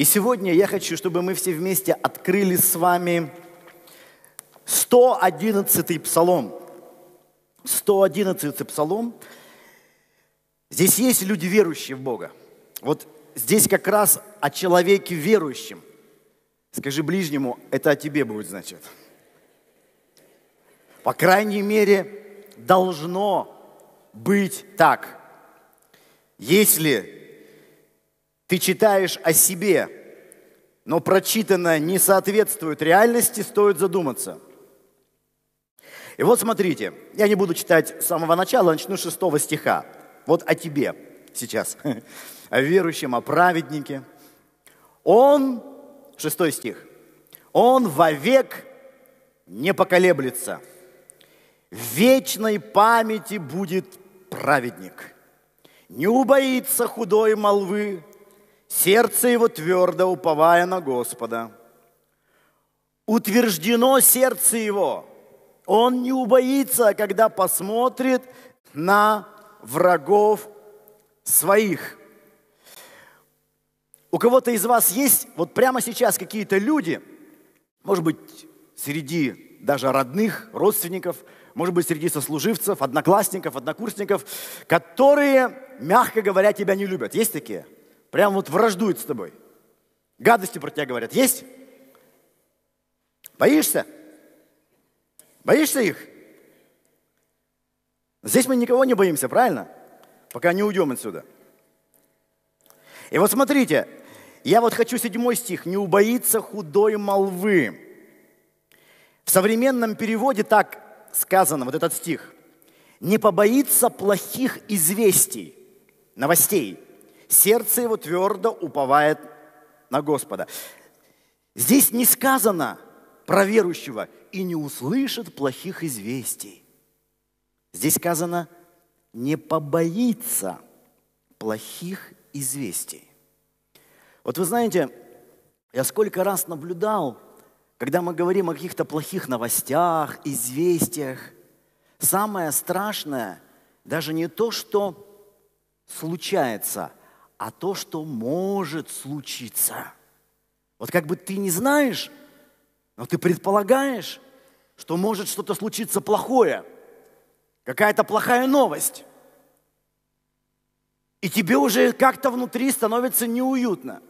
И сегодня я хочу, чтобы мы все вместе открыли с вами 111 псалом. 111 псалом. Здесь есть люди, верующие в Бога. Вот здесь как раз о человеке верующем. Скажи ближнему, это о тебе будет, значит. По крайней мере, должно быть так. Если ты читаешь о себе, но прочитанное не соответствует реальности, стоит задуматься. И вот смотрите, я не буду читать с самого начала, начну с шестого стиха. Вот о тебе сейчас, о верующем, о праведнике. Он, шестой стих, он вовек не поколеблется. В вечной памяти будет праведник. Не убоится худой молвы, сердце его твердо уповая на Господа. Утверждено сердце его. Он не убоится, когда посмотрит на врагов своих. У кого-то из вас есть вот прямо сейчас какие-то люди, может быть, среди даже родных, родственников, может быть, среди сослуживцев, одноклассников, однокурсников, которые, мягко говоря, тебя не любят. Есть такие? Прям вот враждуют с тобой. Гадости про тебя говорят. Есть? Боишься? Боишься их? Здесь мы никого не боимся, правильно? Пока не уйдем отсюда. И вот смотрите, я вот хочу седьмой стих. «Не убоится худой молвы». В современном переводе так сказано, вот этот стих. «Не побоится плохих известий, новостей. Сердце его твердо уповает на Господа». Здесь не сказано про верующего «и не услышит плохих известий». Здесь сказано «не побоится плохих известий». Вот вы знаете, я сколько раз наблюдал, когда мы говорим о каких-то плохих новостях, известиях, самое страшное даже не то, что случается, а то, что может случиться. Вот как бы ты не знаешь, но ты предполагаешь, что может что-то случиться плохое, какая-то плохая новость. И тебе уже как-то внутри становится неуютно.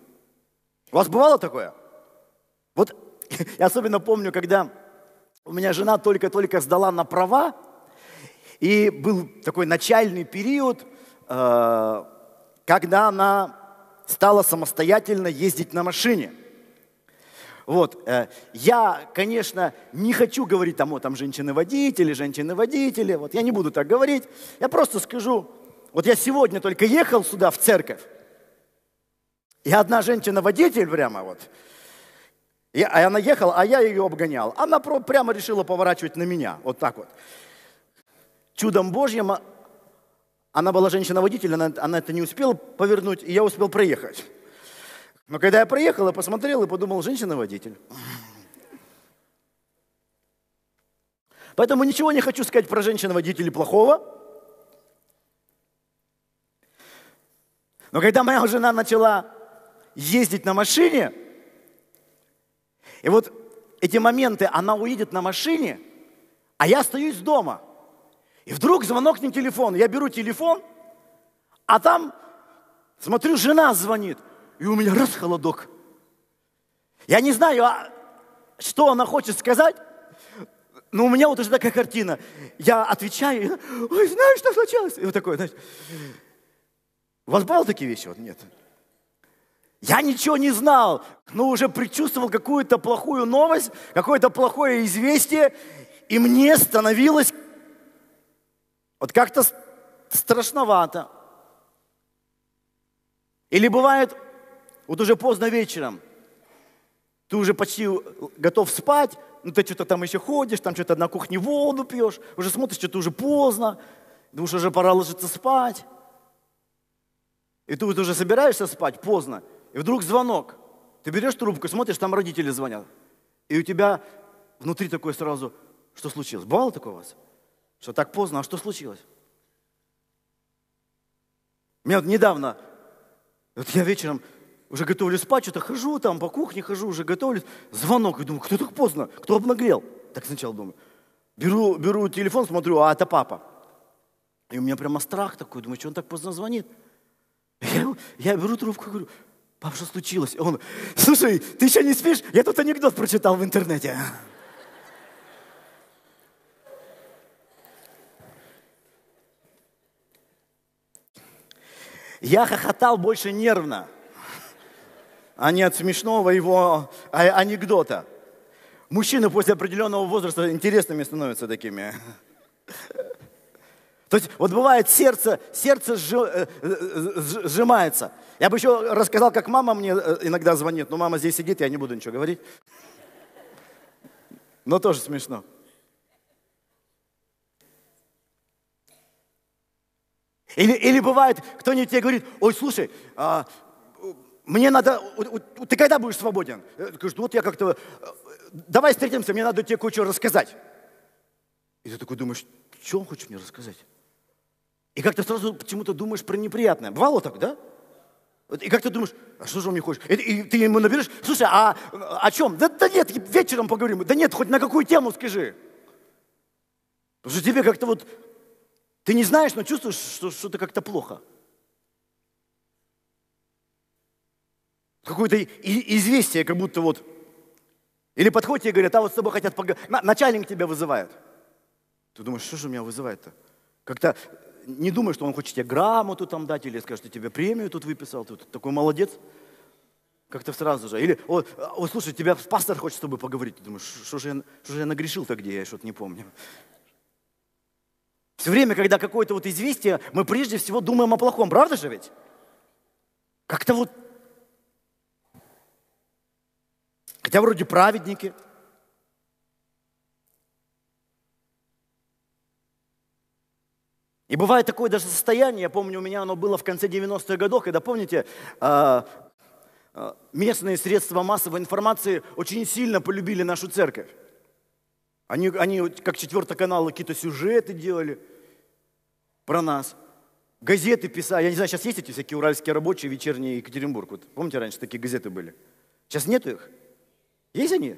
У вас бывало такое? Вот я особенно помню, когда у меня жена только-только сдала на права, и был такой начальный период, э, когда она стала самостоятельно ездить на машине. Вот. Э, я, конечно, не хочу говорить там, о, там женщины-водители, женщины-водители. Вот я не буду так говорить. Я просто скажу, вот я сегодня только ехал сюда, в церковь, и одна женщина-водитель прямо вот, и она ехала, а я ее обгонял. Она прямо решила поворачивать на меня, вот так вот. Чудом Божьим, а, она была женщина-водитель, она, она это не успела повернуть, и я успел проехать. Но когда я проехал, я посмотрел и подумал, женщина-водитель. Поэтому ничего не хочу сказать про женщин-водителей плохого. Но когда моя жена начала ездить на машине, и вот эти моменты, она уедет на машине, а я остаюсь дома. И вдруг звонок на телефон. Я беру телефон, а там, смотрю, жена звонит. И у меня раз холодок. Я не знаю, а что она хочет сказать, но у меня вот уже такая картина. Я отвечаю, ой, знаешь, что случилось? И вот такое, знаешь. У вас бывало такие вещи? Вот нет. Я ничего не знал, но уже предчувствовал какую-то плохую новость, какое-то плохое известие, и мне становилось вот как-то страшновато. Или бывает, вот уже поздно вечером, ты уже почти готов спать, ну ты что-то там еще ходишь, там что-то на кухне воду пьешь, уже смотришь, что-то уже поздно, думаешь, уже пора ложиться спать. И ты вот уже собираешься спать поздно, и вдруг звонок. Ты берешь трубку, смотришь, там родители звонят. И у тебя внутри такое сразу, что случилось? Бывало такое у вас? Что так поздно, а что случилось? Меня вот недавно, вот я вечером уже готовлю спать, что-то хожу там по кухне, хожу, уже готовлюсь. Звонок, и думаю, кто так поздно, кто обнаглел? Так сначала думаю. Беру, беру телефон, смотрю, а это папа. И у меня прямо страх такой, думаю, что он так поздно звонит? Я, я беру трубку и говорю, пап, что случилось? Он, слушай, ты еще не спишь? Я тут анекдот прочитал в интернете. Я хохотал больше нервно, а не от смешного его а, анекдота. Мужчины после определенного возраста интересными становятся такими. То есть вот бывает сердце, сердце э, э, сжимается. Я бы еще рассказал, как мама мне э, иногда звонит, но мама здесь сидит, я не буду ничего говорить. Но тоже смешно. Или, или бывает, кто-нибудь тебе говорит, ой, слушай, а, мне надо, ты когда будешь свободен? Говорит, вот я как-то, давай встретимся, мне надо тебе кое-что рассказать. И ты такой думаешь, что он хочет мне рассказать? И как-то сразу почему-то думаешь про неприятное. Бывало так, да? И как ты думаешь, а что же он мне хочет? И, и ты ему наберешь, слушай, а о чем? Да, да нет, вечером поговорим. Да нет, хоть на какую тему скажи. Потому что тебе как-то вот, ты не знаешь, но чувствуешь, что что-то как-то плохо. Какое-то известие, как будто вот. Или подходят и говорят, а вот с тобой хотят поговорить. Начальник тебя вызывает. Ты думаешь, что же меня вызывает-то? Как-то не думай, что он хочет тебе грамоту там дать, или скажет, я тебе премию тут выписал, ты такой молодец. Как-то сразу же. Или, о, слушай, тебя пастор хочет с тобой поговорить. Ты думаешь, что же я, что же я нагрешил-то где, я что-то не помню. Все время, когда какое-то вот известие, мы прежде всего думаем о плохом. Правда же ведь? Как-то вот... Хотя вроде праведники – И бывает такое даже состояние, я помню, у меня оно было в конце 90-х годов, когда, помните, а, а, местные средства массовой информации очень сильно полюбили нашу церковь. Они, они как четвертый канал, какие-то сюжеты делали про нас. Газеты писали. Я не знаю, сейчас есть эти всякие уральские рабочие, вечерний Екатеринбург. Вот, помните, раньше такие газеты были? Сейчас нету их? Есть они?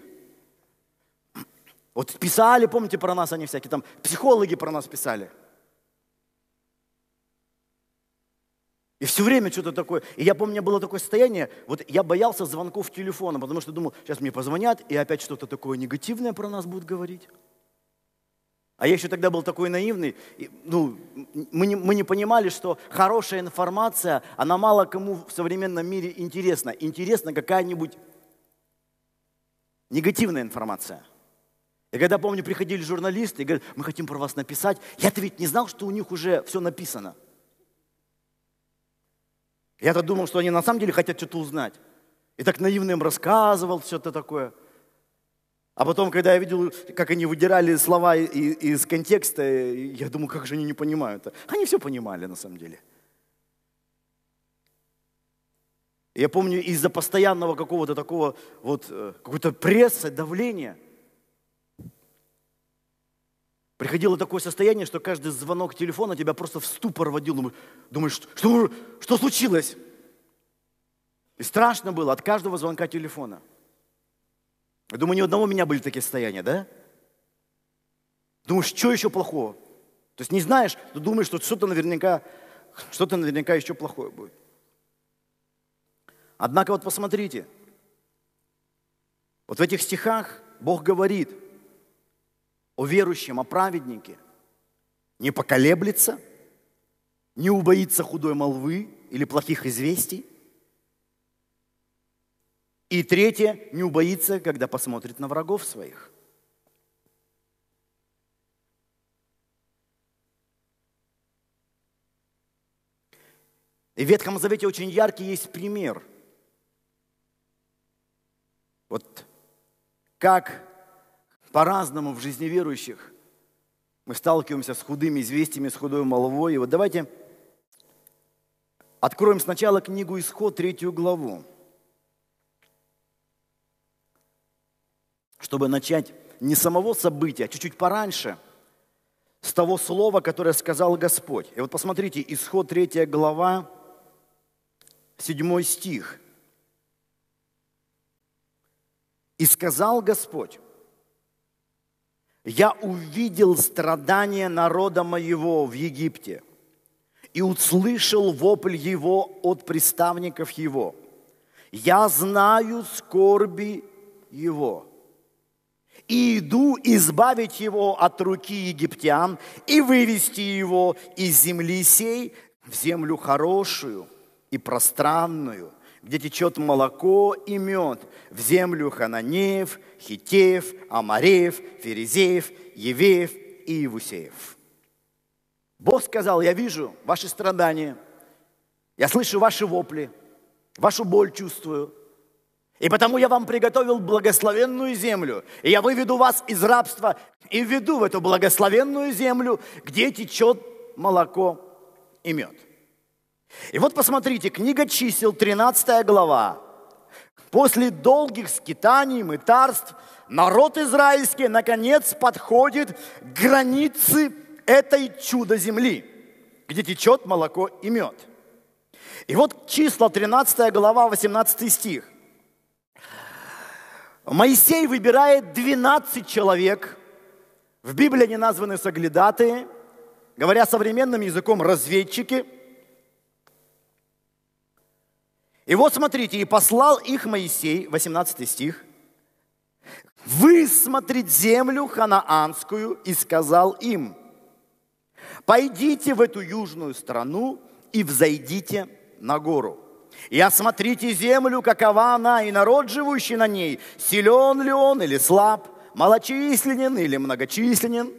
Вот писали, помните, про нас они всякие, там психологи про нас писали – И все время что-то такое. И я помню, у меня было такое состояние, вот я боялся звонков телефона, потому что думал, сейчас мне позвонят, и опять что-то такое негативное про нас будут говорить. А я еще тогда был такой наивный, и, ну, мы не, мы не понимали, что хорошая информация, она мало кому в современном мире интересна. Интересна какая-нибудь негативная информация. И когда, помню, приходили журналисты и говорят, мы хотим про вас написать, я-то ведь не знал, что у них уже все написано. Я-то думал, что они на самом деле хотят что-то узнать. И так наивно им рассказывал что-то такое. А потом, когда я видел, как они выдирали слова из контекста, я думаю, как же они не понимают. Они все понимали на самом деле. Я помню, из-за постоянного какого-то такого вот, э, какой-то пресса, давления – Приходило такое состояние, что каждый звонок телефона тебя просто в ступор водил. Думаешь, что, что случилось? И страшно было от каждого звонка телефона. Я думаю, ни у одного у меня были такие состояния, да? Думаешь, что еще плохого? То есть не знаешь, но думаешь, что что-то наверняка, что-то наверняка еще плохое будет. Однако вот посмотрите, вот в этих стихах Бог говорит – о верующем, о праведнике, не поколеблется, не убоится худой молвы или плохих известий. И третье, не убоится, когда посмотрит на врагов своих. И в Ветхом Завете очень яркий есть пример. Вот как по-разному в жизни верующих. Мы сталкиваемся с худыми известиями, с худой молвой. И вот давайте откроем сначала книгу «Исход», третью главу. Чтобы начать не самого события, а чуть-чуть пораньше, с того слова, которое сказал Господь. И вот посмотрите, Исход, третья глава, седьмой стих. И сказал Господь, я увидел страдания народа моего в Египте и услышал вопль его от приставников его. Я знаю скорби его. И иду избавить его от руки египтян и вывести его из земли сей в землю хорошую и пространную, где течет молоко и мед, в землю Хананеев, Хитеев, Амареев, Ферезеев, Евеев и Евусеев. Бог сказал, я вижу ваши страдания, я слышу ваши вопли, вашу боль чувствую, и потому я вам приготовил благословенную землю, и я выведу вас из рабства и введу в эту благословенную землю, где течет молоко и мед. И вот посмотрите, книга чисел, 13 глава. После долгих скитаний, мытарств, народ израильский наконец подходит к границе этой чудо-земли, где течет молоко и мед. И вот числа 13 глава, 18 стих. Моисей выбирает 12 человек, в Библии они названы соглядатые, говоря современным языком, разведчики – и вот смотрите, и послал их Моисей, 18 стих, высмотреть землю ханаанскую и сказал им, пойдите в эту южную страну и взойдите на гору. И осмотрите землю, какова она, и народ, живущий на ней, силен ли он или слаб, малочисленен или многочисленен,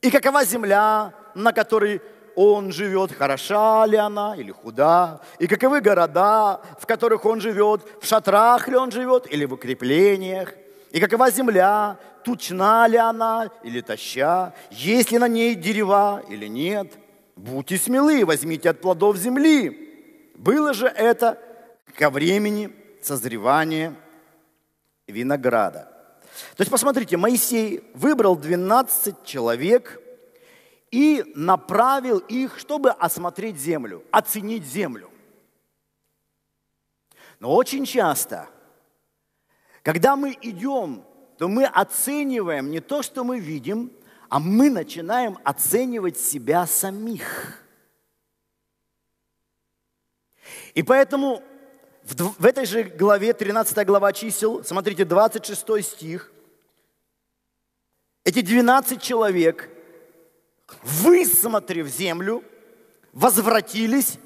и какова земля, на которой он живет, хороша ли она или худа, и каковы города, в которых он живет, в шатрах ли он живет или в укреплениях, и какова земля, тучна ли она или таща, есть ли на ней дерева или нет. Будьте смелы, возьмите от плодов земли. Было же это ко времени созревания винограда. То есть посмотрите, Моисей выбрал 12 человек – и направил их, чтобы осмотреть землю, оценить землю. Но очень часто, когда мы идем, то мы оцениваем не то, что мы видим, а мы начинаем оценивать себя самих. И поэтому в, этой же главе, 13 глава чисел, смотрите, 26 стих, эти 12 человек – высмотрев землю, возвратились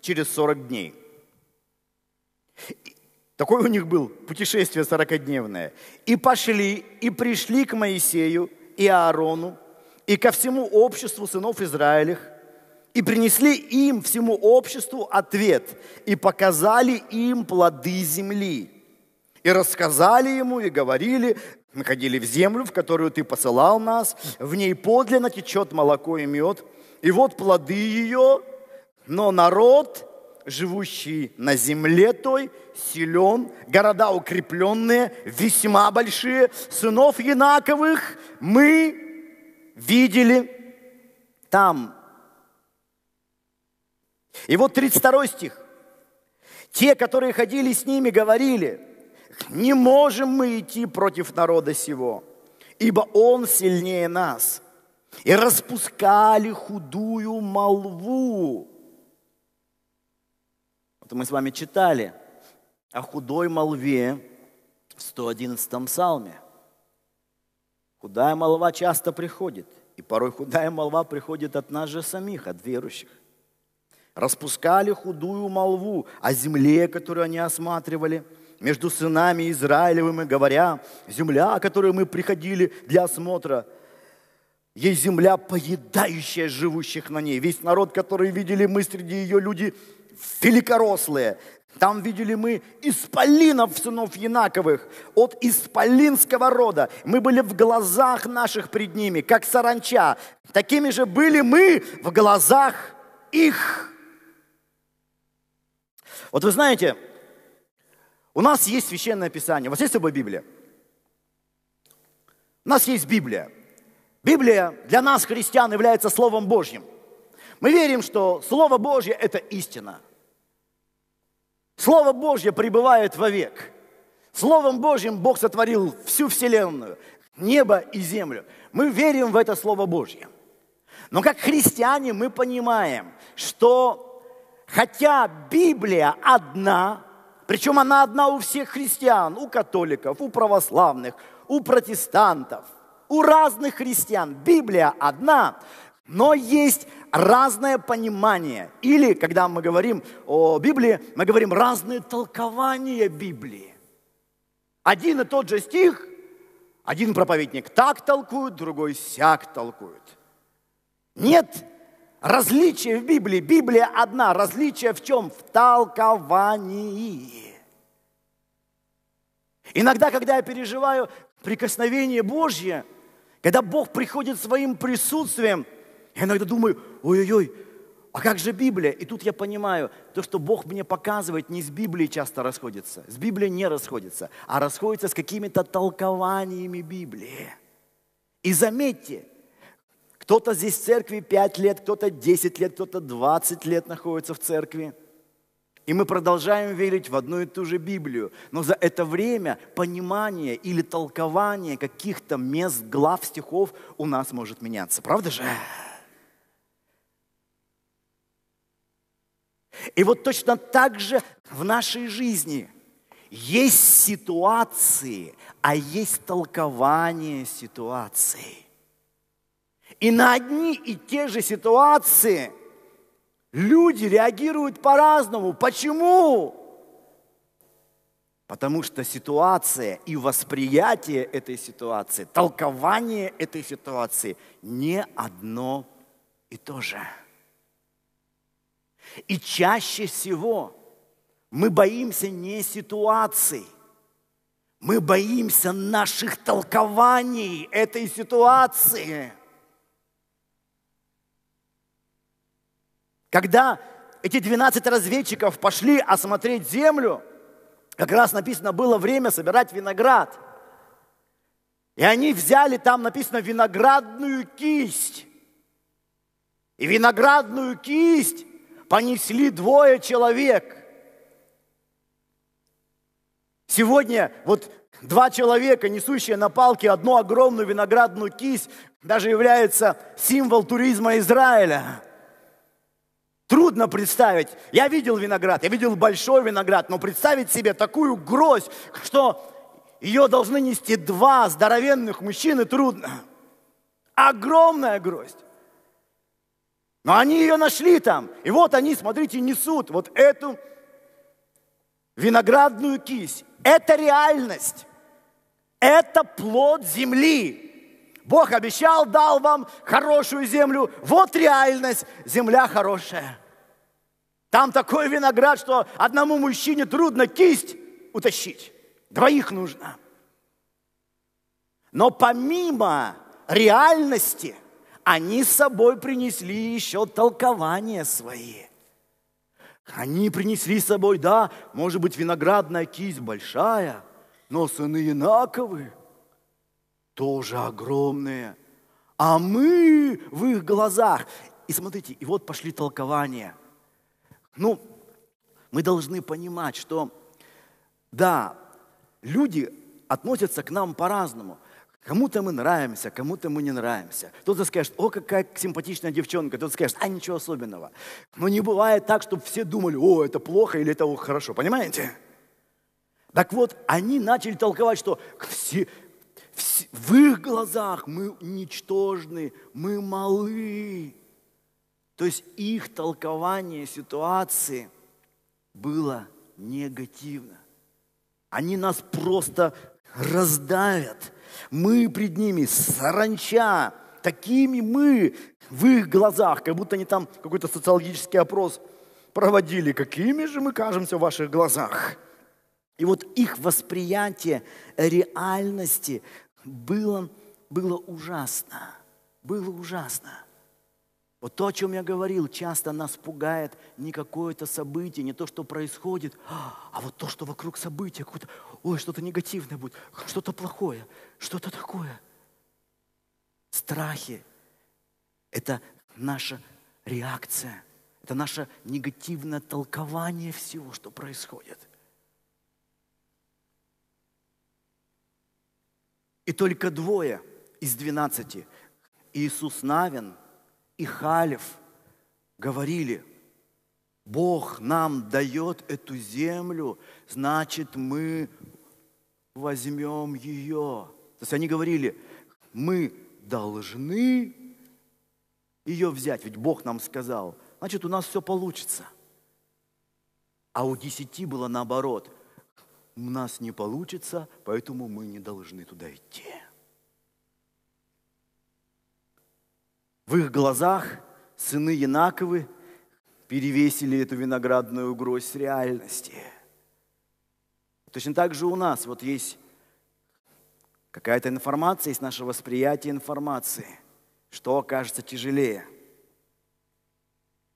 через 40 дней. Такое у них было путешествие 40-дневное. И пошли, и пришли к Моисею и Аарону, и ко всему обществу сынов Израилях, и принесли им, всему обществу, ответ, и показали им плоды земли. И рассказали ему, и говорили, мы ходили в землю, в которую ты посылал нас, в ней подлинно течет молоко и мед, и вот плоды ее, но народ, живущий на земле той, силен, города укрепленные, весьма большие, сынов Янаковых мы видели там. И вот 32 стих. Те, которые ходили с ними, говорили – не можем мы идти против народа сего, ибо он сильнее нас. И распускали худую молву. Вот мы с вами читали о худой молве в 111 псалме. Худая молва часто приходит, и порой худая молва приходит от нас же самих, от верующих. Распускали худую молву о земле, которую они осматривали – между сынами Израилевыми, говоря, земля, которую мы приходили для осмотра, есть земля, поедающая живущих на ней. Весь народ, который видели мы среди ее люди великорослые. Там видели мы исполинов сынов Янаковых, от исполинского рода. Мы были в глазах наших пред ними, как саранча. Такими же были мы в глазах их. Вот вы знаете, у нас есть священное писание. У вас есть с собой Библия? У нас есть Библия. Библия для нас, христиан, является Словом Божьим. Мы верим, что Слово Божье – это истина. Слово Божье пребывает вовек. Словом Божьим Бог сотворил всю вселенную, небо и землю. Мы верим в это Слово Божье. Но как христиане мы понимаем, что хотя Библия одна, причем она одна у всех христиан, у католиков, у православных, у протестантов, у разных христиан. Библия одна, но есть разное понимание. Или, когда мы говорим о Библии, мы говорим разные толкования Библии. Один и тот же стих, один проповедник так толкует, другой сяк толкует. Нет различия в Библии. Библия одна. Различие в чем? В толковании. Иногда, когда я переживаю прикосновение Божье, когда Бог приходит своим присутствием, я иногда думаю, ой-ой-ой, а как же Библия? И тут я понимаю, то, что Бог мне показывает, не с Библией часто расходится. С Библией не расходится, а расходится с какими-то толкованиями Библии. И заметьте, кто-то здесь в церкви 5 лет, кто-то 10 лет, кто-то 20 лет находится в церкви. И мы продолжаем верить в одну и ту же Библию. Но за это время понимание или толкование каких-то мест, глав, стихов у нас может меняться. Правда же? И вот точно так же в нашей жизни есть ситуации, а есть толкование ситуации. И на одни и те же ситуации люди реагируют по-разному. Почему? Потому что ситуация и восприятие этой ситуации, толкование этой ситуации не одно и то же. И чаще всего мы боимся не ситуаций, мы боимся наших толкований этой ситуации. Когда эти 12 разведчиков пошли осмотреть землю, как раз написано, было время собирать виноград. И они взяли, там написано, виноградную кисть. И виноградную кисть понесли двое человек. Сегодня вот два человека, несущие на палке одну огромную виноградную кисть, даже является символ туризма Израиля. Трудно представить. Я видел виноград, я видел большой виноград, но представить себе такую гроздь, что ее должны нести два здоровенных мужчины, трудно. Огромная гроздь. Но они ее нашли там. И вот они, смотрите, несут вот эту виноградную кисть. Это реальность. Это плод земли. Бог обещал, дал вам хорошую землю. Вот реальность. Земля хорошая. Там такой виноград, что одному мужчине трудно кисть утащить. Двоих нужно. Но помимо реальности – они с собой принесли еще толкования свои. Они принесли с собой, да, может быть, виноградная кисть большая, но сыны Инаковы тоже огромные. А мы в их глазах. И смотрите, и вот пошли толкования. Ну, мы должны понимать, что, да, люди относятся к нам по-разному. Кому-то мы нравимся, кому-то мы не нравимся. Кто-то скажет, о, какая симпатичная девчонка. Кто-то скажет, а ничего особенного. Но не бывает так, чтобы все думали, о, это плохо или это хорошо. Понимаете? Так вот, они начали толковать, что все, все, в их глазах мы ничтожны, мы малы. То есть их толкование ситуации было негативно. Они нас просто раздавят – мы пред ними саранча, такими мы в их глазах, как будто они там какой-то социологический опрос проводили, какими же мы кажемся в ваших глазах. И вот их восприятие реальности было, было ужасно. Было ужасно. Вот то, о чем я говорил, часто нас пугает не какое-то событие, не то, что происходит, а вот то, что вокруг события, какое-то, ой, что-то негативное будет, что-то плохое, что-то такое. Страхи – это наша реакция, это наше негативное толкование всего, что происходит. И только двое из двенадцати, Иисус Навин и Халев, говорили, Бог нам дает эту землю, значит, мы возьмем ее. То есть они говорили, мы должны ее взять, ведь Бог нам сказал, значит, у нас все получится. А у десяти было наоборот. У нас не получится, поэтому мы не должны туда идти. В их глазах сыны Янаковы перевесили эту виноградную гроздь реальности. Точно так же у нас вот есть какая-то информация, есть наше восприятие информации. Что окажется тяжелее?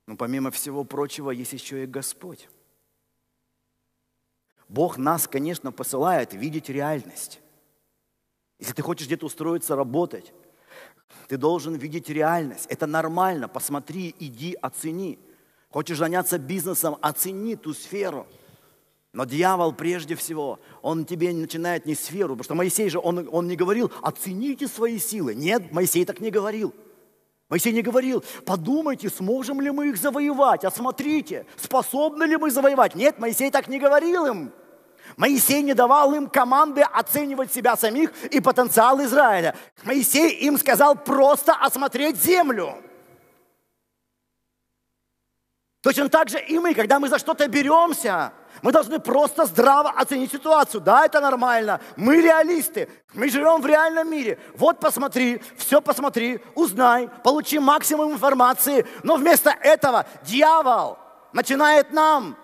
Но помимо всего прочего, есть еще и Господь. Бог нас, конечно, посылает видеть реальность. Если ты хочешь где-то устроиться, работать, ты должен видеть реальность. Это нормально. Посмотри, иди, оцени. Хочешь заняться бизнесом, оцени ту сферу. Но дьявол прежде всего, он тебе начинает не сферу, потому что Моисей же, он, он не говорил, оцените свои силы. Нет, Моисей так не говорил. Моисей не говорил, подумайте, сможем ли мы их завоевать, а смотрите, способны ли мы завоевать. Нет, Моисей так не говорил им. Моисей не давал им команды оценивать себя самих и потенциал Израиля. Моисей им сказал просто осмотреть землю. Точно так же и мы, когда мы за что-то беремся, мы должны просто здраво оценить ситуацию. Да, это нормально. Мы реалисты. Мы живем в реальном мире. Вот посмотри, все посмотри, узнай, получи максимум информации. Но вместо этого дьявол начинает нам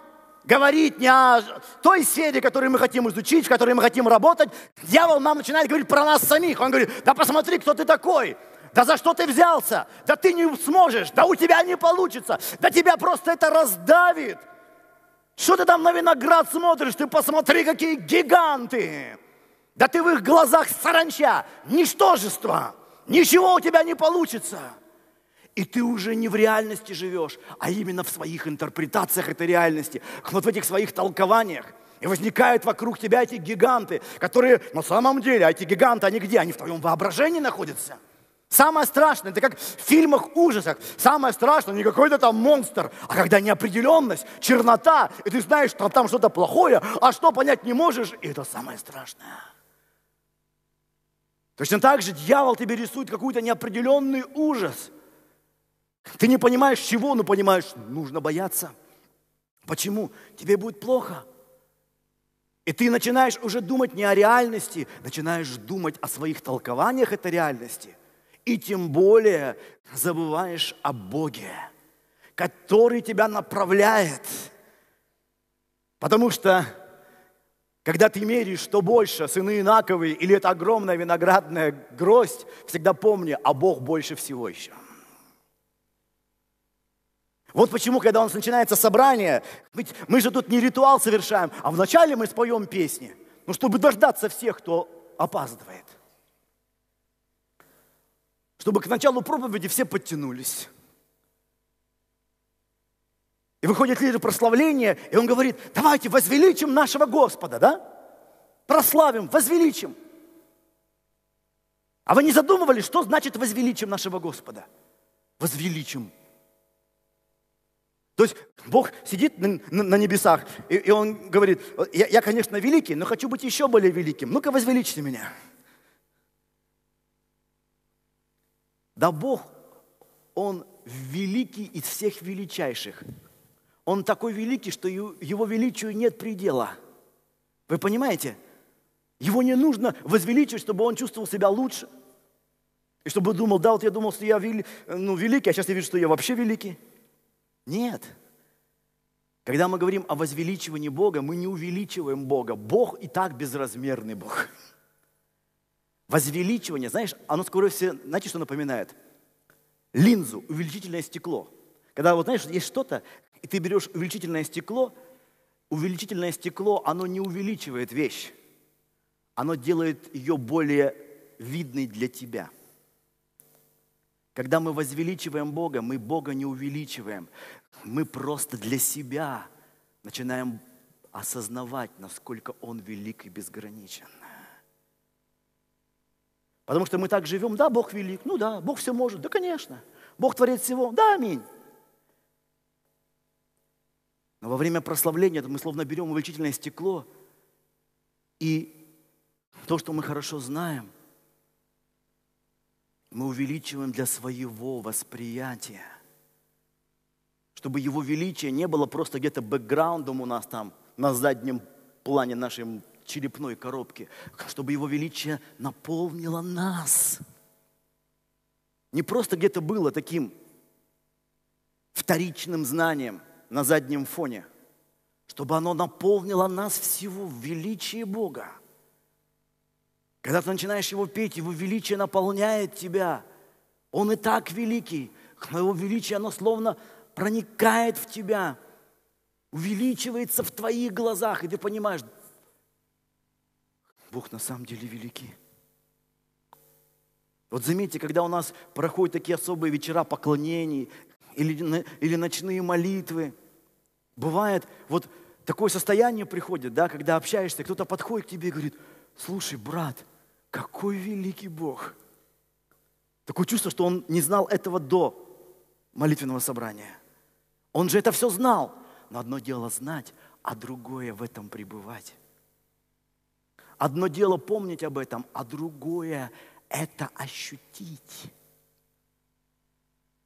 говорить не о той сфере, которую мы хотим изучить, в которой мы хотим работать. Дьявол нам начинает говорить про нас самих. Он говорит, да посмотри, кто ты такой. Да за что ты взялся? Да ты не сможешь, да у тебя не получится, да тебя просто это раздавит. Что ты там на виноград смотришь? Ты посмотри, какие гиганты. Да ты в их глазах саранча, ничтожество. Ничего у тебя не получится. И ты уже не в реальности живешь, а именно в своих интерпретациях этой реальности, вот в этих своих толкованиях. И возникают вокруг тебя эти гиганты, которые на самом деле, а эти гиганты, они где? Они в твоем воображении находятся. Самое страшное, это как в фильмах ужасах. Самое страшное не какой-то там монстр, а когда неопределенность, чернота, и ты знаешь, что там что-то плохое, а что понять не можешь, и это самое страшное. Точно так же дьявол тебе рисует какой-то неопределенный ужас. Ты не понимаешь чего, но понимаешь, нужно бояться. Почему? Тебе будет плохо. И ты начинаешь уже думать не о реальности, начинаешь думать о своих толкованиях этой реальности – и тем более забываешь о Боге, который тебя направляет. Потому что, когда ты меряешь, что больше, сыны Инаковые или это огромная виноградная гроздь, всегда помни, а Бог больше всего еще. Вот почему, когда у нас начинается собрание, ведь мы же тут не ритуал совершаем, а вначале мы споем песни, ну, чтобы дождаться всех, кто опаздывает чтобы к началу проповеди все подтянулись. И выходит лидер прославления, и он говорит, давайте возвеличим нашего Господа, да? Прославим, возвеличим. А вы не задумывались, что значит возвеличим нашего Господа? Возвеличим. То есть Бог сидит на, на, на небесах, и, и Он говорит, я, я, конечно, великий, но хочу быть еще более великим. Ну-ка, возвеличьте меня. Да Бог, Он великий из всех величайших. Он такой великий, что Его величию нет предела. Вы понимаете? Его не нужно возвеличивать, чтобы он чувствовал себя лучше. И чтобы думал, да, вот я думал, что я вели, ну, великий, а сейчас я вижу, что я вообще великий. Нет. Когда мы говорим о возвеличивании Бога, мы не увеличиваем Бога. Бог и так безразмерный Бог. Возвеличивание, знаешь, оно скоро все, знаете, что напоминает? Линзу, увеличительное стекло. Когда вот, знаешь, есть что-то, и ты берешь увеличительное стекло, увеличительное стекло, оно не увеличивает вещь, оно делает ее более видной для тебя. Когда мы возвеличиваем Бога, мы Бога не увеличиваем. Мы просто для себя начинаем осознавать, насколько Он велик и безграничен. Потому что мы так живем, да, Бог велик, ну да, Бог все может, да, конечно. Бог творит всего, да, аминь. Но во время прославления мы словно берем увеличительное стекло, и то, что мы хорошо знаем, мы увеличиваем для своего восприятия. Чтобы его величие не было просто где-то бэкграундом у нас там на заднем плане нашей черепной коробки, чтобы его величие наполнило нас. Не просто где-то было таким вторичным знанием – на заднем фоне, чтобы оно наполнило нас всего в величии Бога. Когда ты начинаешь его петь, его величие наполняет тебя. Он и так великий, но его величие, оно словно проникает в тебя, увеличивается в твоих глазах, и ты понимаешь, Бог на самом деле великий. Вот заметьте, когда у нас проходят такие особые вечера поклонений или, или ночные молитвы – Бывает, вот такое состояние приходит, да, когда общаешься, кто-то подходит к тебе и говорит, слушай, брат, какой великий Бог. Такое чувство, что он не знал этого до молитвенного собрания. Он же это все знал. Но одно дело знать, а другое в этом пребывать. Одно дело помнить об этом, а другое это ощутить.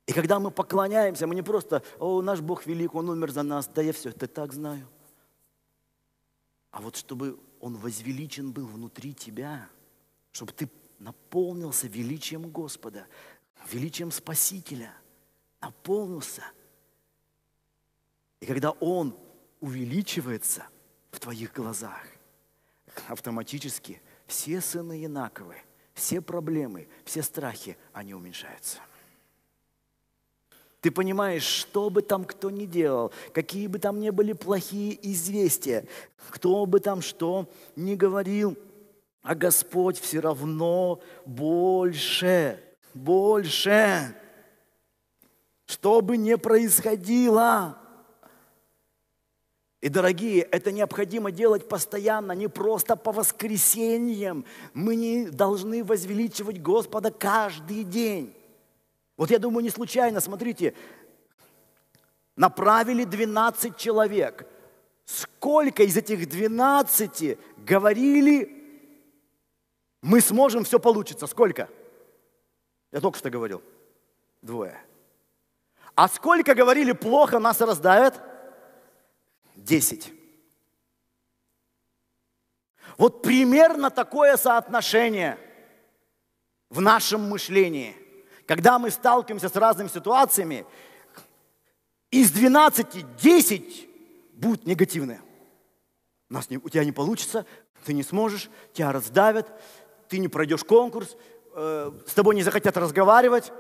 И когда мы поклоняемся, мы не просто, о, наш Бог велик, Он умер за нас, да я все это так знаю. А вот чтобы Он возвеличен был внутри тебя, чтобы ты наполнился величием Господа, величием Спасителя, наполнился. И когда Он увеличивается в твоих глазах, автоматически все сыны Янаковы, все проблемы, все страхи, они уменьшаются. Ты понимаешь, что бы там кто ни делал, какие бы там ни были плохие известия, кто бы там что ни говорил, а Господь все равно больше, больше. Что бы ни происходило. И, дорогие, это необходимо делать постоянно, не просто по воскресеньям. Мы не должны возвеличивать Господа каждый день. Вот я думаю, не случайно, смотрите, направили 12 человек. Сколько из этих 12 говорили, мы сможем, все получится? Сколько? Я только что говорил. Двое. А сколько говорили, плохо, нас раздавят? Десять. Вот примерно такое соотношение в нашем мышлении – когда мы сталкиваемся с разными ситуациями, из 12 10 будут негативные. Нас не, у тебя не получится, ты не сможешь, тебя раздавят, ты не пройдешь конкурс, э, с тобой не захотят разговаривать,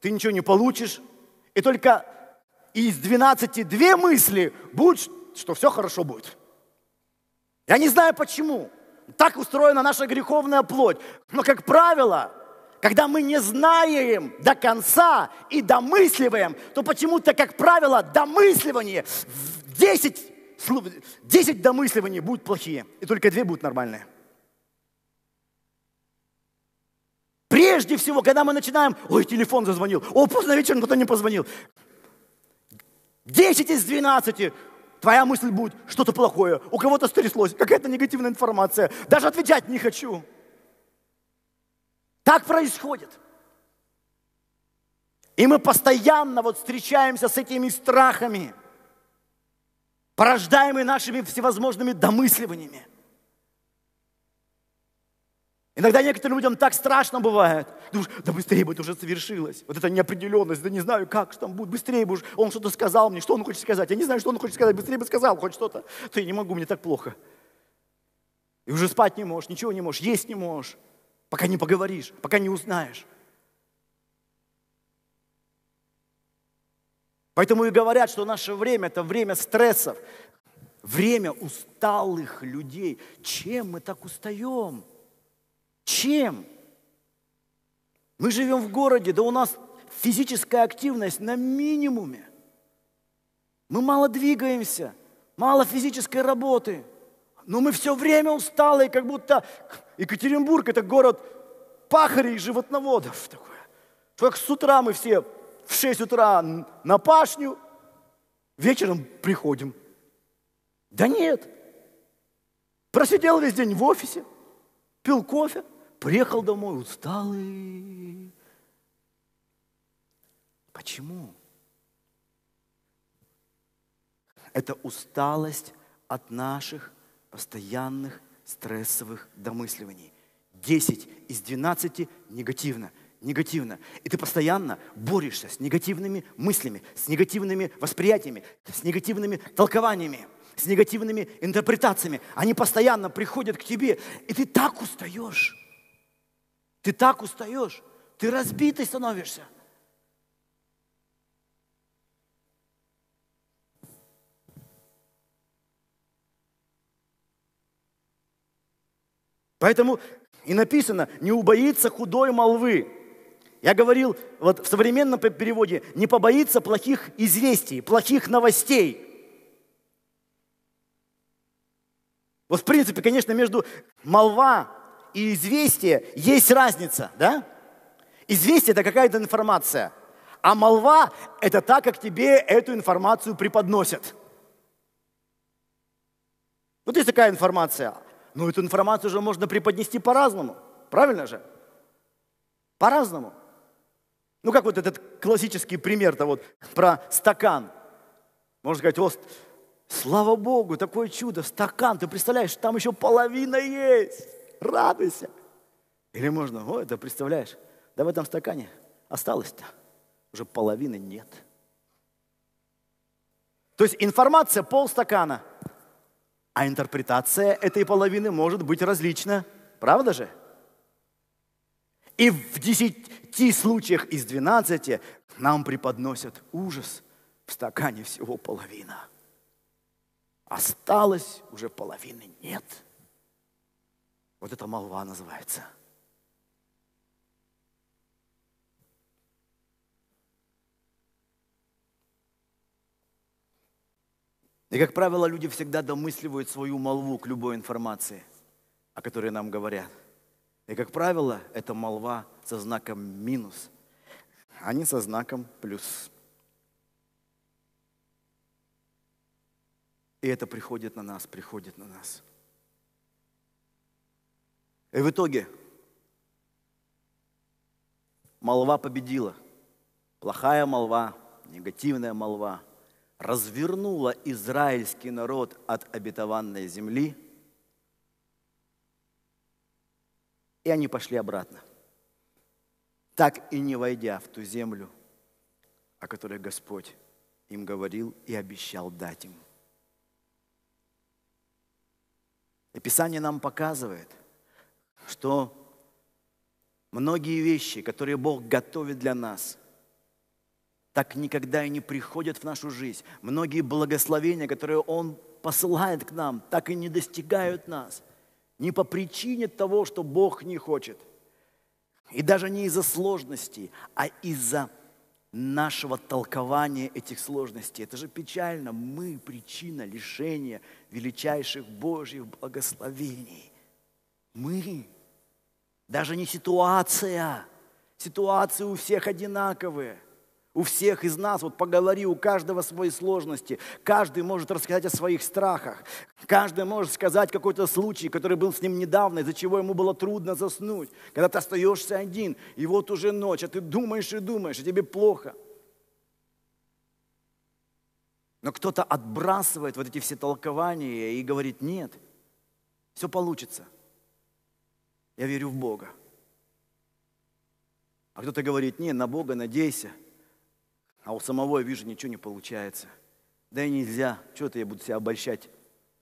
ты ничего не получишь. И только из 12 две мысли будут, что все хорошо будет. Я не знаю почему. Так устроена наша греховная плоть. Но, как правило, когда мы не знаем до конца и домысливаем, то почему-то, как правило, домысливание, 10, 10 домысливаний будут плохие, и только две будут нормальные. Прежде всего, когда мы начинаем, ой, телефон зазвонил, о, поздно вечером кто-то не позвонил. 10 из 12 твоя мысль будет, что-то плохое, у кого-то стряслось, какая-то негативная информация, даже отвечать не хочу. Так происходит. И мы постоянно вот встречаемся с этими страхами, порождаемые нашими всевозможными домысливаниями. Иногда некоторым людям так страшно бывает. Думаешь, да быстрее бы это уже совершилось. Вот эта неопределенность, да не знаю, как что там будет, быстрее бы уже. Он что-то сказал мне, что он хочет сказать. Я не знаю, что он хочет сказать, быстрее бы сказал хоть что-то. То я не могу, мне так плохо. И уже спать не можешь, ничего не можешь, есть не можешь пока не поговоришь, пока не узнаешь. Поэтому и говорят, что наше время – это время стрессов, время усталых людей. Чем мы так устаем? Чем? Мы живем в городе, да у нас физическая активность на минимуме. Мы мало двигаемся, мало физической работы – но мы все время усталые, как будто Екатеринбург – это город пахарей и животноводов такое. Как с утра мы все в 6 утра на пашню, вечером приходим. Да нет. Просидел весь день в офисе, пил кофе, приехал домой усталый. Почему? Это усталость от наших постоянных стрессовых домысливаний. 10 из 12 негативно – негативно. И ты постоянно борешься с негативными мыслями, с негативными восприятиями, с негативными толкованиями, с негативными интерпретациями. Они постоянно приходят к тебе, и ты так устаешь. Ты так устаешь. Ты разбитый становишься. Поэтому и написано, не убоится худой молвы. Я говорил, вот в современном переводе, не побоится плохих известий, плохих новостей. Вот в принципе, конечно, между молва и известие есть разница, да? Известие – это какая-то информация, а молва – это так, как тебе эту информацию преподносят. Вот есть такая информация, но эту информацию уже можно преподнести по-разному, правильно же? По-разному. Ну, как вот этот классический пример-то вот про стакан. Можно сказать, о, слава Богу, такое чудо, стакан, ты представляешь, там еще половина есть, радуйся. Или можно, о, это представляешь, да в этом стакане осталось-то уже половины нет. То есть информация полстакана, а интерпретация этой половины может быть различна, правда же? И в десяти случаях из двенадцати нам преподносят ужас. В стакане всего половина. Осталось уже половины нет. Вот это молва называется. И, как правило, люди всегда домысливают свою молву к любой информации, о которой нам говорят – и, как правило, это молва со знаком минус, а не со знаком плюс. И это приходит на нас, приходит на нас. И в итоге молва победила. Плохая молва, негативная молва развернула израильский народ от обетованной земли – И они пошли обратно, так и не войдя в ту землю, о которой Господь им говорил и обещал дать им. И Писание нам показывает, что многие вещи, которые Бог готовит для нас, так никогда и не приходят в нашу жизнь. Многие благословения, которые Он посылает к нам, так и не достигают нас – не по причине того, что Бог не хочет. И даже не из-за сложностей, а из-за нашего толкования этих сложностей. Это же печально. Мы причина лишения величайших Божьих благословений. Мы. Даже не ситуация. Ситуации у всех одинаковые. У всех из нас, вот поговори, у каждого свои сложности. Каждый может рассказать о своих страхах. Каждый может сказать какой-то случай, который был с ним недавно, из-за чего ему было трудно заснуть. Когда ты остаешься один, и вот уже ночь, а ты думаешь и думаешь, и тебе плохо. Но кто-то отбрасывает вот эти все толкования и говорит, нет, все получится. Я верю в Бога. А кто-то говорит, нет, на Бога надейся – а у самого я вижу, ничего не получается. Да и нельзя. Что-то я буду себя обольщать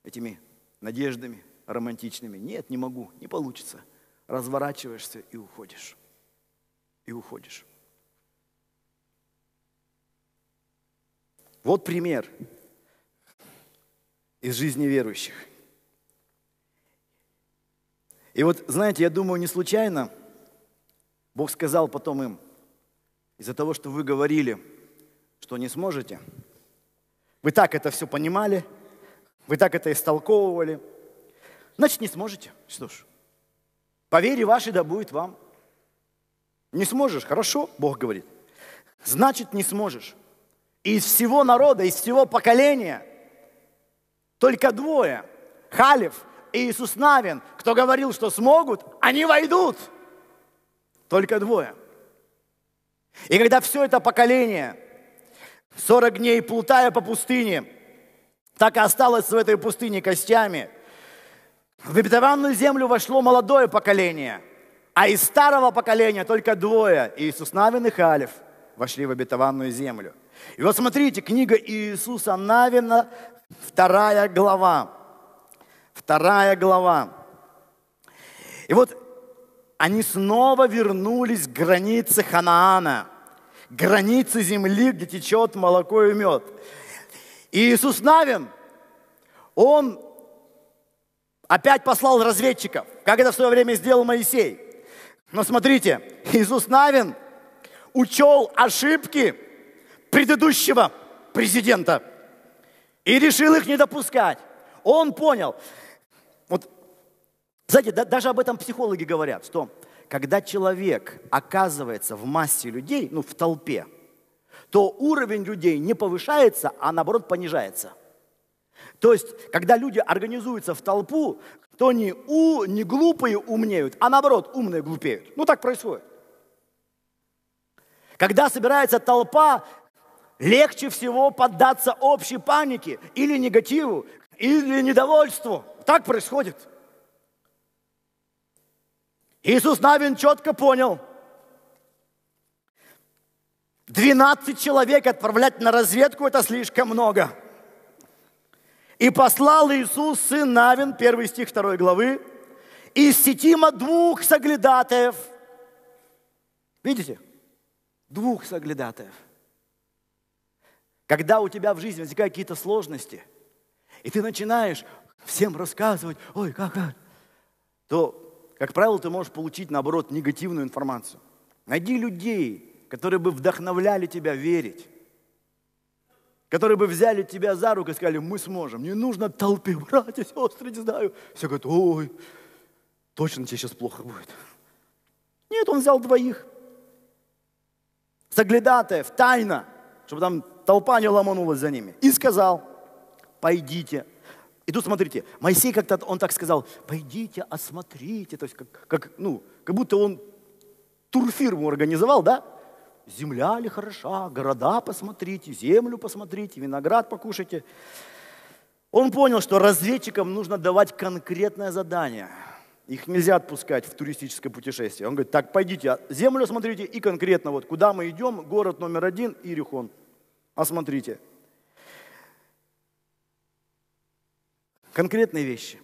этими надеждами романтичными. Нет, не могу, не получится. Разворачиваешься и уходишь. И уходишь. Вот пример из жизни верующих. И вот, знаете, я думаю, не случайно Бог сказал потом им, из-за того, что вы говорили – что не сможете. Вы так это все понимали, вы так это истолковывали. Значит, не сможете. Что ж, по вере вашей да будет вам. Не сможешь? Хорошо, Бог говорит. Значит, не сможешь. И из всего народа, из всего поколения только двое, Халев Иисус Навин, кто говорил, что смогут, они войдут. Только двое. И когда все это поколение, 40 дней плутая по пустыне, так и осталось в этой пустыне костями, в обетованную землю вошло молодое поколение, а из старого поколения только двое, Иисус Навин и Халев, вошли в обетованную землю. И вот смотрите, книга Иисуса Навина, вторая глава. Вторая глава. И вот они снова вернулись к границе Ханаана, границе земли, где течет молоко и мед. И Иисус Навин, он опять послал разведчиков, как это в свое время сделал Моисей. Но смотрите, Иисус Навин учел ошибки предыдущего президента и решил их не допускать. Он понял. Знаете, да, даже об этом психологи говорят, что когда человек оказывается в массе людей, ну, в толпе, то уровень людей не повышается, а наоборот понижается. То есть, когда люди организуются в толпу, то не, у, не глупые умнеют, а наоборот умные глупеют. Ну, так происходит. Когда собирается толпа, легче всего поддаться общей панике или негативу, или недовольству. Так происходит. Иисус Навин четко понял. 12 человек отправлять на разведку – это слишком много. И послал Иисус, сын Навин, первый стих второй главы, из Сетима двух соглядатаев. Видите? Двух соглядатаев – когда у тебя в жизни возникают какие-то сложности, и ты начинаешь всем рассказывать, ой, как, как, то, как правило, ты можешь получить, наоборот, негативную информацию. Найди людей, которые бы вдохновляли тебя верить, которые бы взяли тебя за руку и сказали, мы сможем. Не нужно толпе, братья, сестры, не знаю. Все говорят, ой, точно тебе сейчас плохо будет. Нет, он взял двоих. Соглядатаев, тайно, чтобы там толпа не ломанулась за ними. И сказал, пойдите. И тут смотрите, Моисей как-то, он так сказал, пойдите, осмотрите. То есть как, как, ну, как будто он турфирму организовал, да? Земля ли хороша, города посмотрите, землю посмотрите, виноград покушайте. Он понял, что разведчикам нужно давать конкретное задание. Их нельзя отпускать в туристическое путешествие. Он говорит, так, пойдите, землю смотрите и конкретно вот, куда мы идем, город номер один, Иерихон. Осмотрите. Конкретные вещи.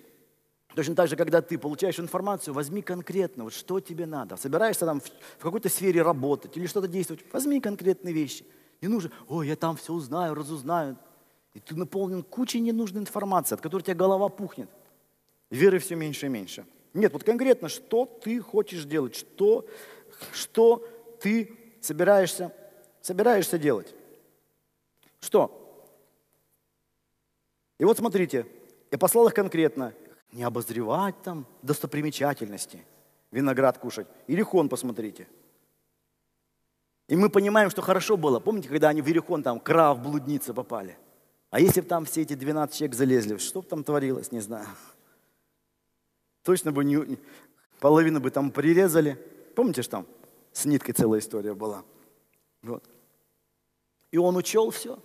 Точно так же, когда ты получаешь информацию, возьми конкретно, вот что тебе надо. Собираешься там в, в какой-то сфере работать или что-то действовать, возьми конкретные вещи. Не нужно, ой, я там все узнаю, разузнаю. И ты наполнен кучей ненужной информации, от которой у тебя голова пухнет. Веры все меньше и меньше. Нет, вот конкретно, что ты хочешь делать, что, что ты собираешься, собираешься делать. Что? И вот смотрите, я послал их конкретно. Не обозревать там достопримечательности, виноград кушать. Иерихон посмотрите. И мы понимаем, что хорошо было. Помните, когда они в Иерихон там крав, блудницы попали? А если бы там все эти 12 человек залезли, что бы там творилось, не знаю. Точно бы не, половину бы там прирезали. Помните, что там с ниткой целая история была? Вот. И он учел все.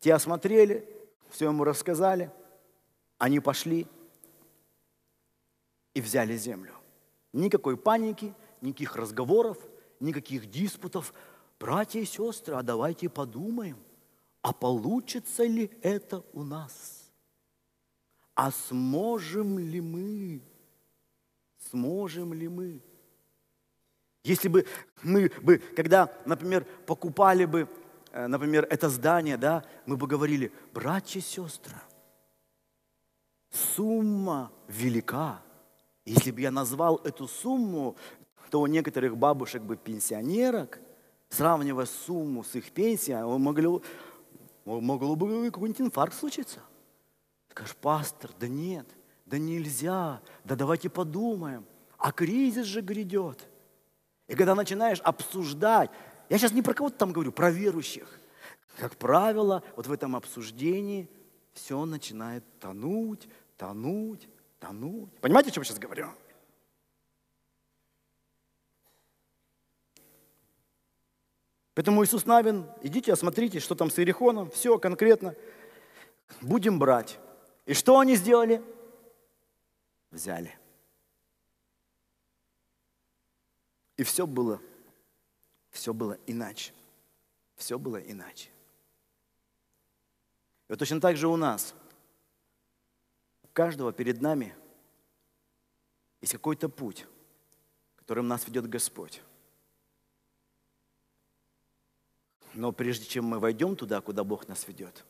Те осмотрели, все ему рассказали. Они пошли и взяли землю. Никакой паники, никаких разговоров, никаких диспутов. Братья и сестры, а давайте подумаем, а получится ли это у нас? А сможем ли мы? Сможем ли мы? Если бы мы бы, когда, например, покупали бы Э, например, это здание, да, мы бы говорили, братья и сестры, сумма велика. Если бы я назвал эту сумму, то у некоторых бабушек бы пенсионерок, сравнивая сумму с их пенсией, могло, могло бы какой-нибудь инфаркт случиться. Скажешь, пастор, да нет, да нельзя, да давайте подумаем, а кризис же грядет. И когда начинаешь обсуждать, я сейчас не про кого-то там говорю, про верующих. Как правило, вот в этом обсуждении все начинает тонуть, тонуть, тонуть. Понимаете, о чем я сейчас говорю? Поэтому Иисус Навин, идите, осмотрите, что там с Иерихоном, все конкретно. Будем брать. И что они сделали? Взяли. И все было, все было иначе. Все было иначе. И вот точно так же у нас. Каждого перед нами есть какой-то путь, которым нас ведет Господь. Но прежде чем мы войдем туда, куда Бог нас ведет,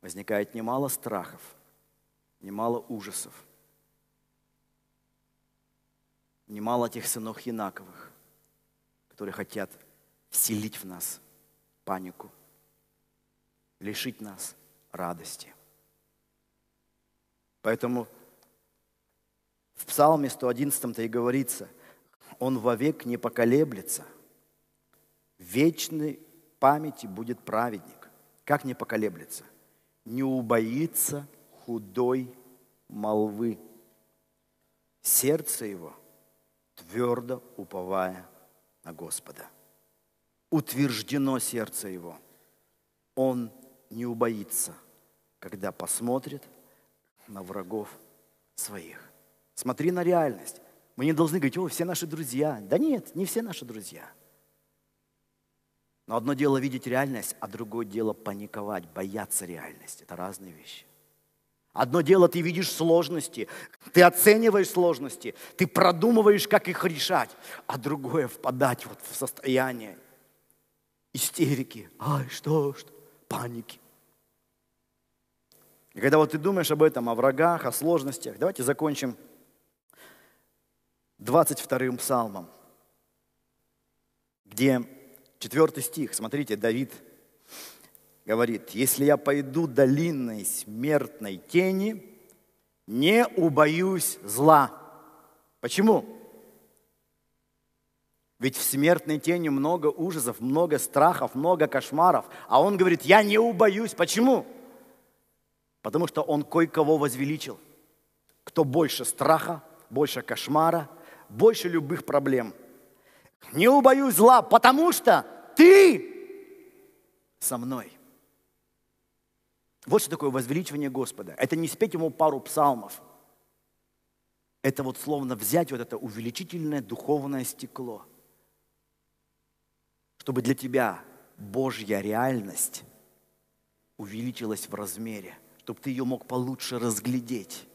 возникает немало страхов, немало ужасов, немало тех сынов Янаковых, которые хотят вселить в нас панику, лишить нас радости. Поэтому в Псалме 111-то и говорится, Он вовек не поколеблется, вечный памяти будет праведник. Как не поколеблется? Не убоится худой молвы. Сердце его твердо уповая на Господа. Утверждено сердце его. Он не убоится, когда посмотрит на врагов своих. Смотри на реальность. Мы не должны говорить, о, все наши друзья. Да нет, не все наши друзья – но одно дело видеть реальность, а другое дело паниковать, бояться реальности. Это разные вещи. Одно дело, ты видишь сложности, ты оцениваешь сложности, ты продумываешь, как их решать, а другое впадать вот в состояние истерики, ай, что, что, паники. И когда вот ты думаешь об этом, о врагах, о сложностях, давайте закончим 22-м псалмом, где Четвертый стих, смотрите, Давид говорит, если я пойду долинной смертной тени, не убоюсь зла. Почему? Ведь в смертной тени много ужасов, много страхов, много кошмаров. А он говорит, я не убоюсь. Почему? Потому что он кое-кого возвеличил. Кто больше страха, больше кошмара, больше любых проблем – не убоюсь зла, потому что ты со мной. Вот что такое возвеличивание Господа. Это не спеть ему пару псалмов. Это вот словно взять вот это увеличительное духовное стекло, чтобы для тебя Божья реальность увеличилась в размере, чтобы ты ее мог получше разглядеть,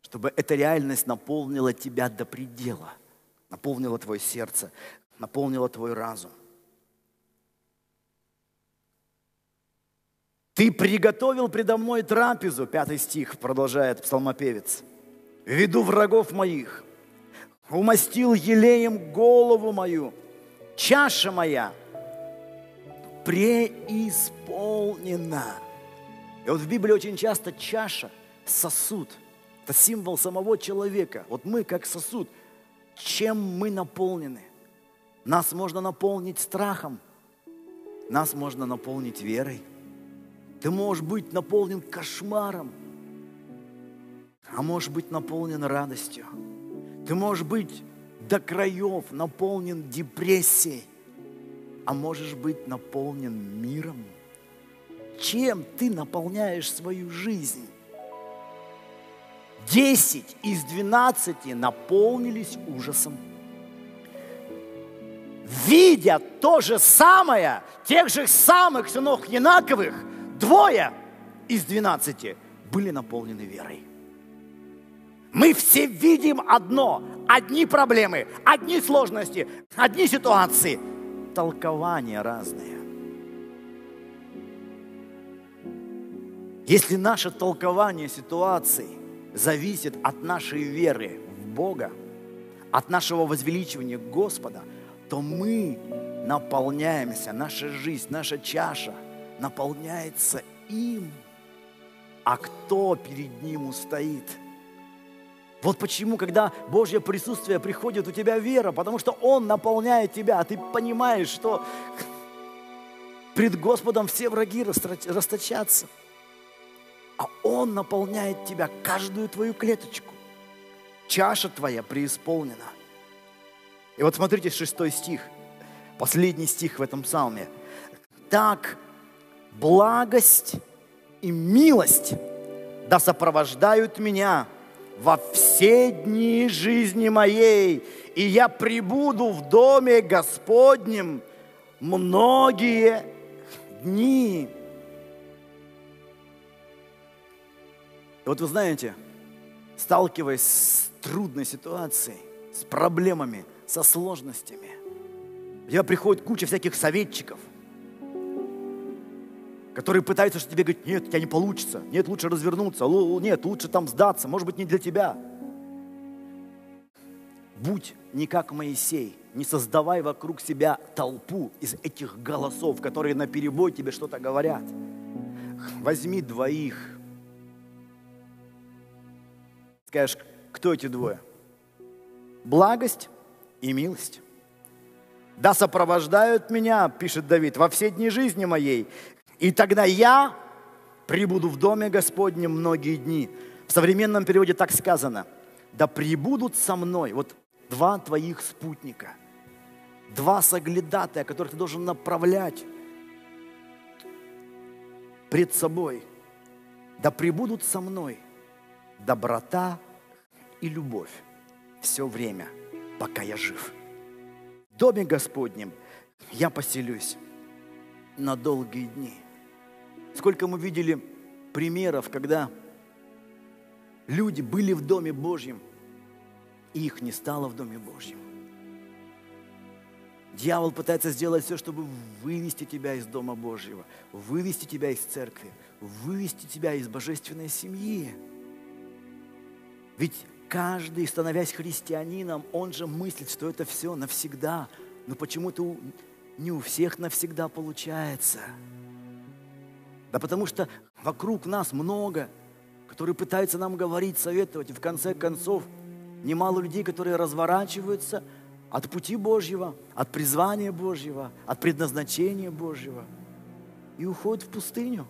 чтобы эта реальность наполнила тебя до предела – наполнила твое сердце, наполнила твой разум. Ты приготовил предо мной трапезу, пятый стих, продолжает псалмопевец. Веду врагов моих, умастил елеем голову мою, чаша моя преисполнена. И вот в Библии очень часто чаша, сосуд, это символ самого человека. Вот мы как сосуд – чем мы наполнены. Нас можно наполнить страхом, нас можно наполнить верой. Ты можешь быть наполнен кошмаром, а можешь быть наполнен радостью. Ты можешь быть до краев наполнен депрессией, а можешь быть наполнен миром. Чем ты наполняешь свою жизнь? 10 из 12 наполнились ужасом. Видя то же самое, тех же самых сынов Янаковых, двое из 12 были наполнены верой. Мы все видим одно, одни проблемы, одни сложности, одни ситуации, толкования разные. Если наше толкование ситуации зависит от нашей веры в Бога, от нашего возвеличивания Господа, то мы наполняемся, наша жизнь, наша чаша наполняется им. А кто перед ним устоит? Вот почему, когда Божье присутствие приходит, у тебя вера, потому что Он наполняет тебя, а ты понимаешь, что пред Господом все враги расточатся, а Он наполняет тебя, каждую твою клеточку. Чаша твоя преисполнена. И вот смотрите, шестой стих, последний стих в этом псалме. Так благость и милость да сопровождают меня – во все дни жизни моей, и я прибуду в доме Господнем многие дни. И вот вы знаете, сталкиваясь с трудной ситуацией, с проблемами, со сложностями, у тебя приходит куча всяких советчиков, которые пытаются что тебе говорить, нет, у тебя не получится, нет, лучше развернуться, нет, лучше там сдаться, может быть, не для тебя. Будь не как Моисей, не создавай вокруг себя толпу из этих голосов, которые на перебой тебе что-то говорят. Возьми двоих. Скажешь, кто эти двое? Благость и милость. Да сопровождают меня, пишет Давид, во все дни жизни моей. И тогда я прибуду в доме Господнем многие дни. В современном переводе так сказано. Да прибудут со мной. Вот два твоих спутника. Два соглядатая, которых ты должен направлять пред собой. Да прибудут со мной доброта и любовь все время, пока я жив. В доме Господнем я поселюсь на долгие дни – Сколько мы видели примеров, когда люди были в Доме Божьем, и их не стало в Доме Божьем. Дьявол пытается сделать все, чтобы вывести тебя из Дома Божьего, вывести тебя из церкви, вывести тебя из божественной семьи. Ведь каждый, становясь христианином, он же мыслит, что это все навсегда. Но почему-то не у всех навсегда получается. Да потому что вокруг нас много, которые пытаются нам говорить, советовать. И в конце концов, немало людей, которые разворачиваются от пути Божьего, от призвания Божьего, от предназначения Божьего и уходят в пустыню.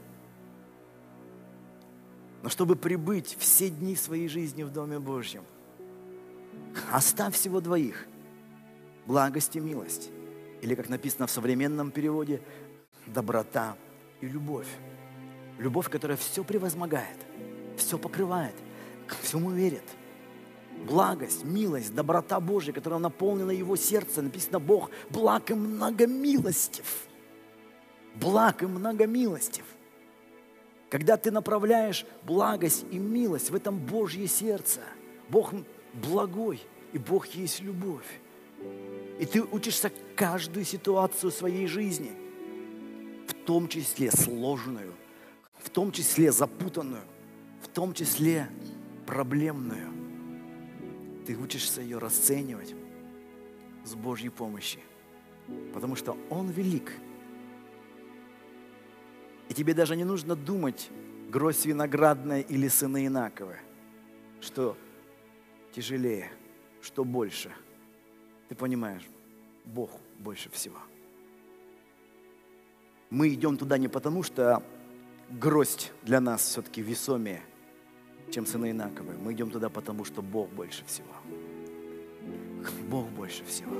Но чтобы прибыть все дни своей жизни в Доме Божьем, оставь всего двоих – благость и милость. Или, как написано в современном переводе, доброта и любовь. Любовь, которая все превозмогает, все покрывает, всему верит. Благость, милость, доброта Божья, которая наполнена его сердце. Написано, Бог благ и многомилостив. Благ и многомилостив. Когда ты направляешь благость и милость в этом Божье сердце, Бог благой, и Бог есть любовь. И ты учишься каждую ситуацию своей жизни, в том числе сложную – в том числе запутанную, в том числе проблемную. Ты учишься ее расценивать с Божьей помощью, потому что Он велик. Тебе даже не нужно думать, гроздь виноградная или сыны Инаковы, что тяжелее, что больше. Ты понимаешь, Бог больше всего. Мы идем туда не потому, что гроздь для нас все-таки весомее, чем сыны Инаковы. Мы идем туда, потому что Бог больше всего. Бог больше всего.